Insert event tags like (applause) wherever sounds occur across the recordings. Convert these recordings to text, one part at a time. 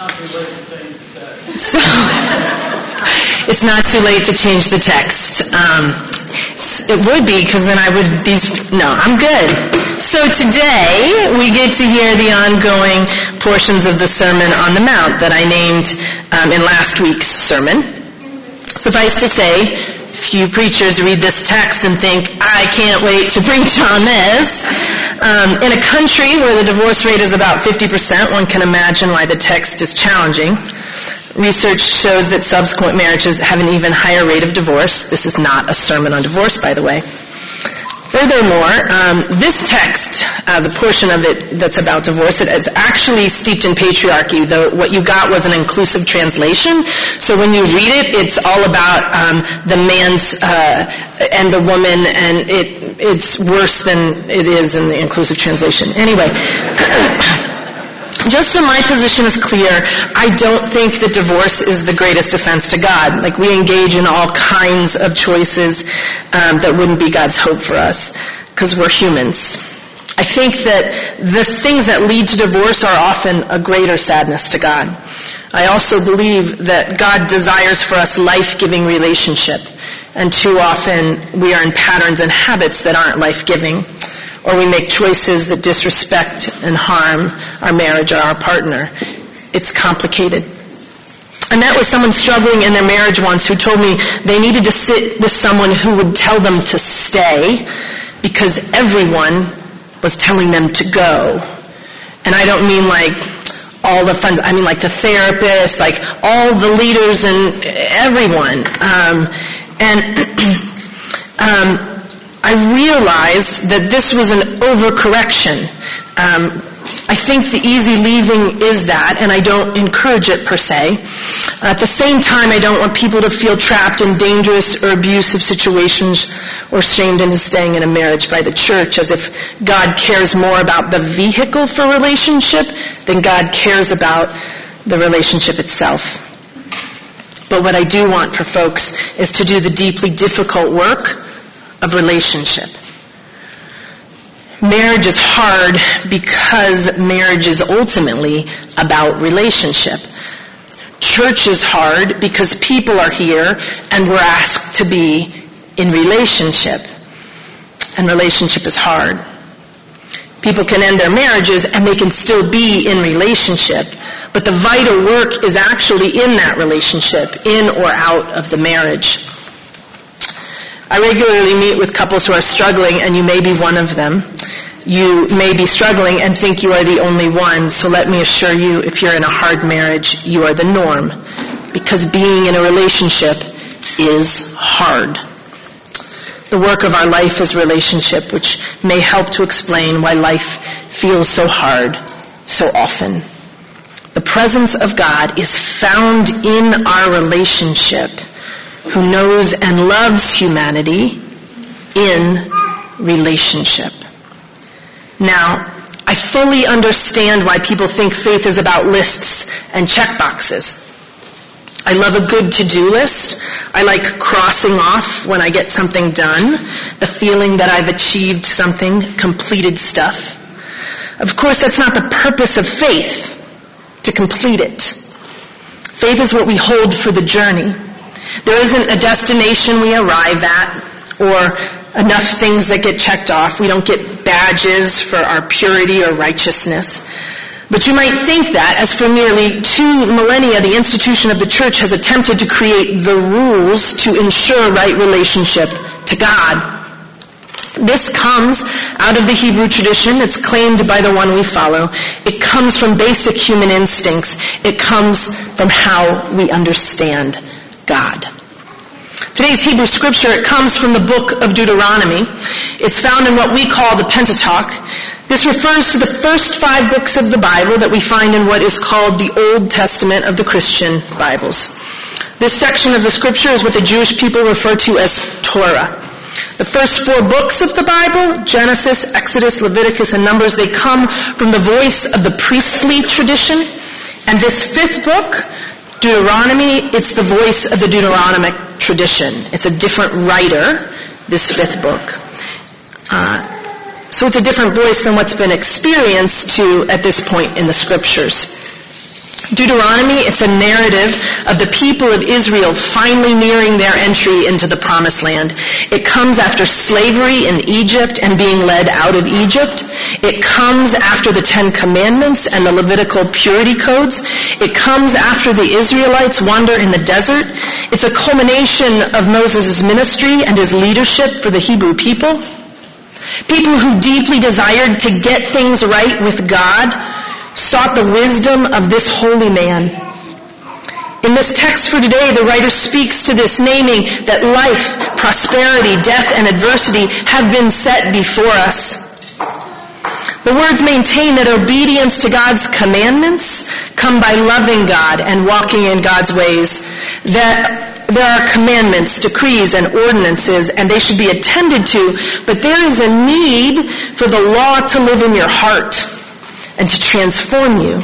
So, (laughs) it's not too late to change the text. Um, it would be because then I would be. No, I'm good. So today we get to hear the ongoing portions of the Sermon on the Mount that I named um, in last week's sermon. Suffice to say, few preachers read this text and think, I can't wait to preach on this. Um, in a country where the divorce rate is about 50%, one can imagine why the text is challenging. Research shows that subsequent marriages have an even higher rate of divorce. This is not a sermon on divorce, by the way. Furthermore, um, this text, uh, the portion of it that's about divorce, it is actually steeped in patriarchy. Though what you got was an inclusive translation. So when you read it, it's all about um, the man's uh, and the woman, and it it's worse than it is in the inclusive translation. Anyway. Just so my position is clear, I don't think that divorce is the greatest offense to God. Like we engage in all kinds of choices um, that wouldn't be God's hope for us because we're humans. I think that the things that lead to divorce are often a greater sadness to God. I also believe that God desires for us life-giving relationship. And too often we are in patterns and habits that aren't life-giving or we make choices that disrespect and harm our marriage or our partner. It's complicated. I met with someone struggling in their marriage once who told me they needed to sit with someone who would tell them to stay because everyone was telling them to go. And I don't mean like all the friends, I mean like the therapist, like all the leaders and everyone. Um, and (clears throat) um, I realized that this was an overcorrection. Um, I think the easy leaving is that, and I don't encourage it per se. At the same time, I don't want people to feel trapped in dangerous or abusive situations or shamed into staying in a marriage by the church as if God cares more about the vehicle for relationship than God cares about the relationship itself. But what I do want for folks is to do the deeply difficult work of relationship. Marriage is hard because marriage is ultimately about relationship. Church is hard because people are here and we're asked to be in relationship. And relationship is hard. People can end their marriages and they can still be in relationship. But the vital work is actually in that relationship, in or out of the marriage. I regularly meet with couples who are struggling, and you may be one of them. You may be struggling and think you are the only one, so let me assure you, if you're in a hard marriage, you are the norm. Because being in a relationship is hard. The work of our life is relationship, which may help to explain why life feels so hard so often. The presence of God is found in our relationship who knows and loves humanity in relationship. Now, I fully understand why people think faith is about lists and checkboxes. I love a good to-do list. I like crossing off when I get something done, the feeling that I've achieved something, completed stuff. Of course, that's not the purpose of faith, to complete it. Faith is what we hold for the journey. There isn't a destination we arrive at or enough things that get checked off. We don't get badges for our purity or righteousness. But you might think that, as for nearly two millennia, the institution of the church has attempted to create the rules to ensure right relationship to God. This comes out of the Hebrew tradition. It's claimed by the one we follow. It comes from basic human instincts. It comes from how we understand God. Today's Hebrew scripture it comes from the book of Deuteronomy. It's found in what we call the Pentateuch. This refers to the first five books of the Bible that we find in what is called the Old Testament of the Christian Bibles. This section of the scripture is what the Jewish people refer to as Torah. The first four books of the Bible, Genesis, Exodus, Leviticus, and Numbers, they come from the voice of the priestly tradition. And this fifth book, Deuteronomy, it's the voice of the Deuteronomic tradition. It's a different writer, this fifth book. Uh, so it's a different voice than what's been experienced to at this point in the scriptures. Deuteronomy, it's a narrative of the people of Israel finally nearing their entry into the promised land. It comes after slavery in Egypt and being led out of Egypt. It comes after the Ten Commandments and the Levitical purity codes. It comes after the Israelites wander in the desert. It's a culmination of Moses' ministry and his leadership for the Hebrew people. People who deeply desired to get things right with God sought the wisdom of this holy man. In this text for today, the writer speaks to this naming that life, prosperity, death, and adversity have been set before us. The words maintain that obedience to God's commandments come by loving God and walking in God's ways. That there are commandments, decrees, and ordinances, and they should be attended to, but there is a need for the law to live in your heart and to transform you.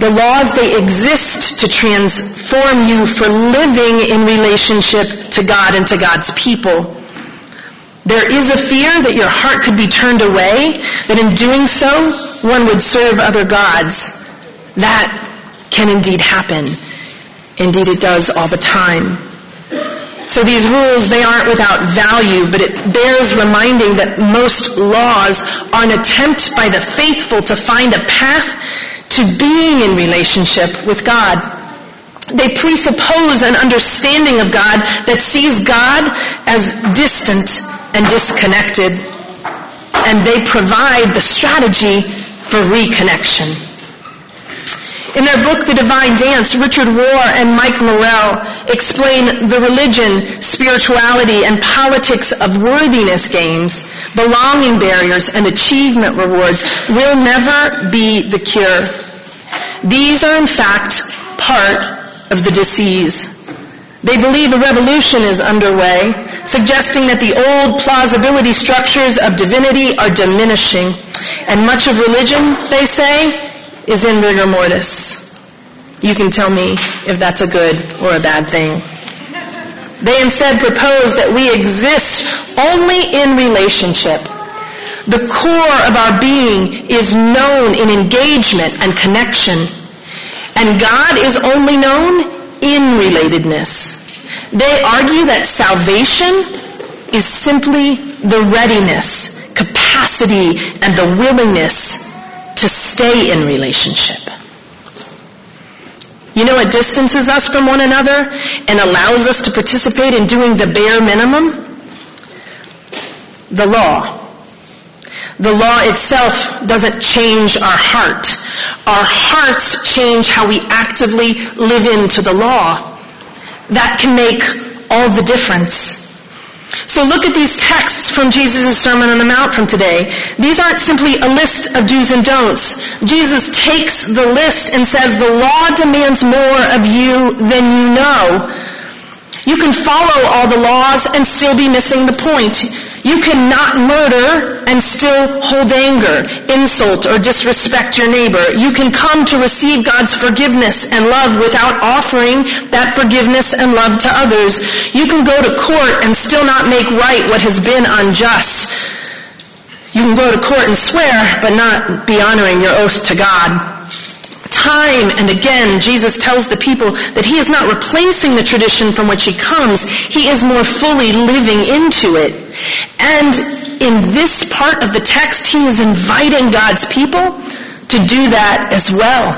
The laws, they exist to transform you for living in relationship to God and to God's people. There is a fear that your heart could be turned away, that in doing so, one would serve other gods. That can indeed happen. Indeed, it does all the time. So these rules, they aren't without value, but it bears reminding that most laws are an attempt by the faithful to find a path to being in relationship with God. They presuppose an understanding of God that sees God as distant and disconnected, and they provide the strategy for reconnection. In their book, The Divine Dance, Richard Rohr and Mike Morrell explain the religion, spirituality, and politics of worthiness games, belonging barriers, and achievement rewards will never be the cure. These are in fact part of the disease. They believe a revolution is underway, suggesting that the old plausibility structures of divinity are diminishing. And much of religion, they say, is in rigor mortis. You can tell me if that's a good or a bad thing. They instead propose that we exist only in relationship. The core of our being is known in engagement and connection. And God is only known in relatedness. They argue that salvation is simply the readiness, capacity, and the willingness stay in relationship. You know what distances us from one another and allows us to participate in doing the bare minimum? The law. The law itself doesn't change our heart. Our hearts change how we actively live into the law. That can make all the difference. So look at these texts from Jesus' Sermon on the Mount from today. These aren't simply a list of do's and don'ts. Jesus takes the list and says, the law demands more of you than you know. You can follow all the laws and still be missing the point. You cannot murder and still hold anger, insult, or disrespect your neighbor. You can come to receive God's forgiveness and love without offering that forgiveness and love to others. You can go to court and still not make right what has been unjust. You can go to court and swear, but not be honoring your oath to God. Time and again, Jesus tells the people that he is not replacing the tradition from which he comes. He is more fully living into it. And in this part of the text, he is inviting God's people to do that as well.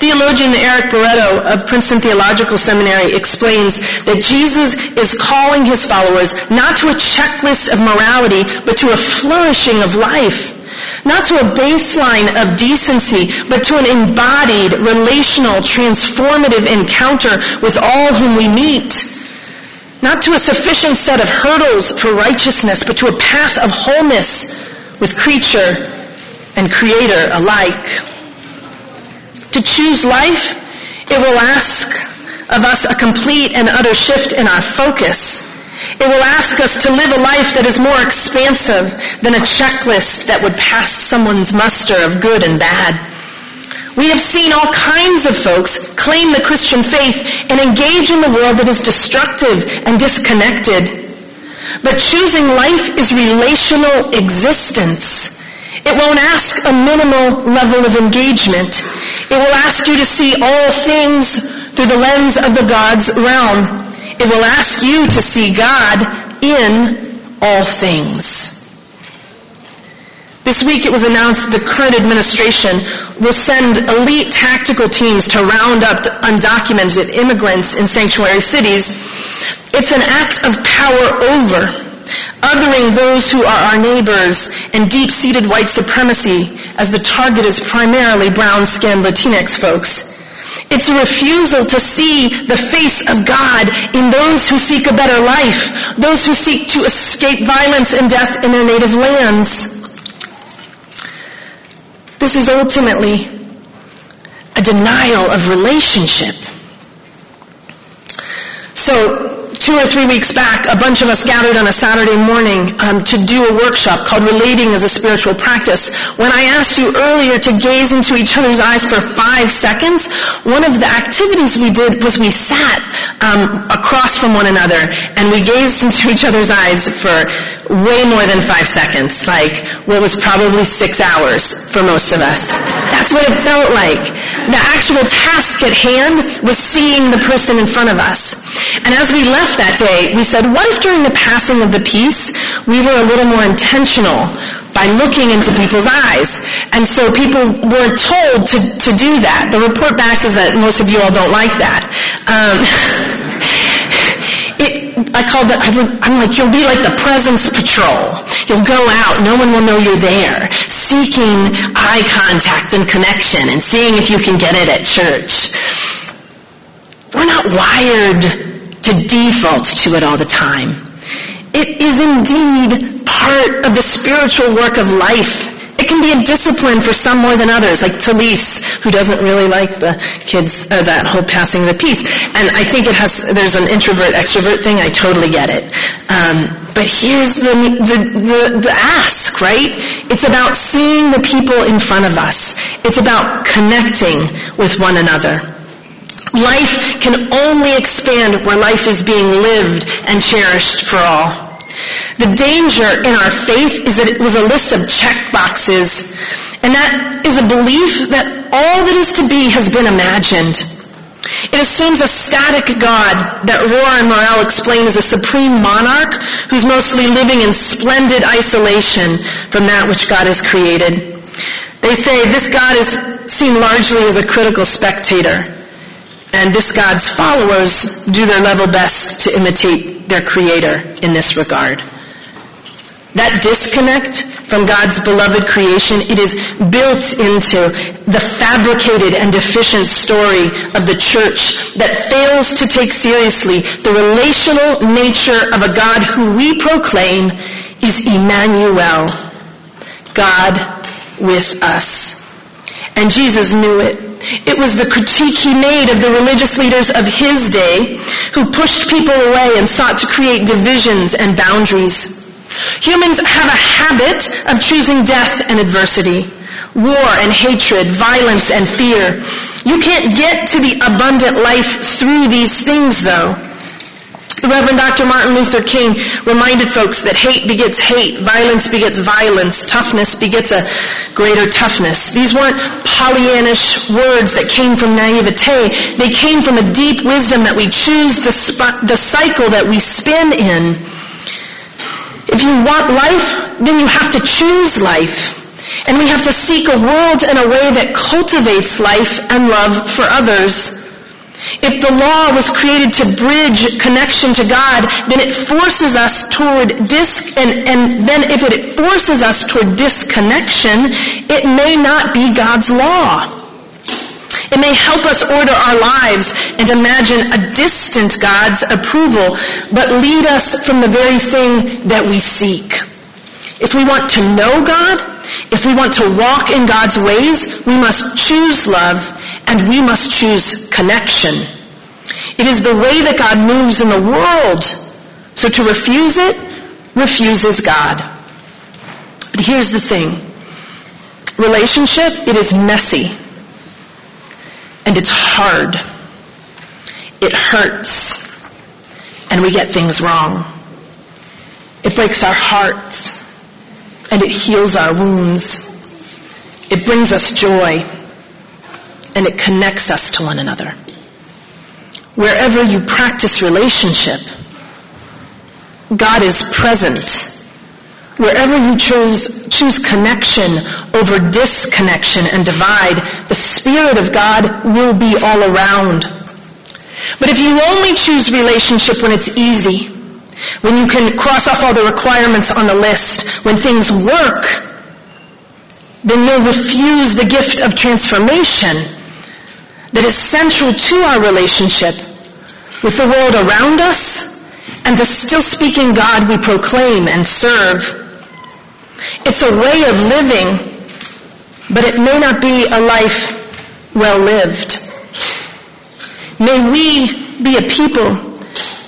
Theologian Eric Barreto of Princeton Theological Seminary explains that Jesus is calling his followers not to a checklist of morality, but to a flourishing of life. Not to a baseline of decency, but to an embodied, relational, transformative encounter with all whom we meet. Not to a sufficient set of hurdles for righteousness, but to a path of wholeness with creature and creator alike. To choose life, it will ask of us a complete and utter shift in our focus it will ask us to live a life that is more expansive than a checklist that would pass someone's muster of good and bad. We have seen all kinds of folks claim the Christian faith and engage in the world that is destructive and disconnected. But choosing life is relational existence. It won't ask a minimal level of engagement. It will ask you to see all things through the lens of the God's realm. It will ask you to see God in all things. This week it was announced that the current administration will send elite tactical teams to round up undocumented immigrants in sanctuary cities. It's an act of power over, othering those who are our neighbors and deep-seated white supremacy as the target is primarily brown-skinned Latinx folks. It's a refusal to see the face of God in those who seek a better life, those who seek to escape violence and death in their native lands. This is ultimately a denial of relationship. So two or three weeks back, a bunch of us gathered on a Saturday morning um, to do a workshop called Relating as a Spiritual Practice. When I asked you earlier to gaze into each other's eyes for five seconds, one of the activities we did was we sat um, across from one another and we gazed into each other's eyes for way more than five seconds, like what was probably six hours for most of us. That's what it felt like. The actual task at hand was seeing the person in front of us. And as we left that day, we said, what if during the passing of the peace, we were a little more intentional by looking into people's eyes. And so people were told to, to do that. The report back is that most of you all don't like that. Um, (laughs) I call that, I'm like, you'll be like the presence patrol. You'll go out, no one will know you're there, seeking eye contact and connection and seeing if you can get it at church. We're not wired to default to it all the time. It is indeed part of the spiritual work of life. It can be a discipline for some more than others, like Talise, who doesn't really like the kids, uh, that whole passing the peace. And I think it has, there's an introvert-extrovert thing, I totally get it. Um, but here's the, the, the, the ask, right? It's about seeing the people in front of us. It's about connecting with one another. Life can only expand where life is being lived and cherished for all. The danger in our faith is that it was a list of check boxes, and that is a belief that all that is to be has been imagined. It assumes a static God that Rohr and Morrell explain as a supreme monarch who's mostly living in splendid isolation from that which God has created. They say this God is seen largely as a critical spectator and this God's followers do their level best to imitate their creator in this regard. That disconnect from God's beloved creation, it is built into the fabricated and deficient story of the church that fails to take seriously the relational nature of a God who we proclaim is Emmanuel, God with us. And Jesus knew it. It was the critique he made of the religious leaders of his day who pushed people away and sought to create divisions and boundaries. Humans have a habit of choosing death and adversity, war and hatred, violence and fear. You can't get to the abundant life through these things though. The Reverend Dr. Martin Luther King reminded folks that hate begets hate, violence begets violence, toughness begets a greater toughness. These weren't Pollyannish words that came from naivete. They came from a deep wisdom that we choose the, sp- the cycle that we spin in. If you want life, then you have to choose life. And we have to seek a world and a way that cultivates life and love for others. If the law was created to bridge connection to God, then it forces us toward dis, and, and then if it forces us toward disconnection, it may not be God's law. It may help us order our lives and imagine a distant God's approval, but lead us from the very thing that we seek. If we want to know God, if we want to walk in God's ways, we must choose love and we must choose connection. It is the way that God moves in the world. So to refuse it refuses God. But here's the thing. Relationship, it is messy. And it's hard. It hurts. And we get things wrong. It breaks our hearts. And it heals our wounds. It brings us joy. And it connects us to one another. Wherever you practice relationship, God is present. Wherever you choose, choose connection over disconnection and divide, the Spirit of God will be all around. But if you only choose relationship when it's easy, when you can cross off all the requirements on the list, when things work, then you'll refuse the gift of transformation that is central to our relationship with the world around us and the still speaking God we proclaim and serve. It's a way of living, but it may not be a life well lived. May we be a people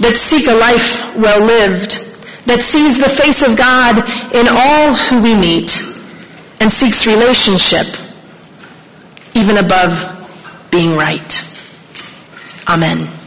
that seek a life well lived, that sees the face of God in all who we meet, and seeks relationship even above being right. Amen.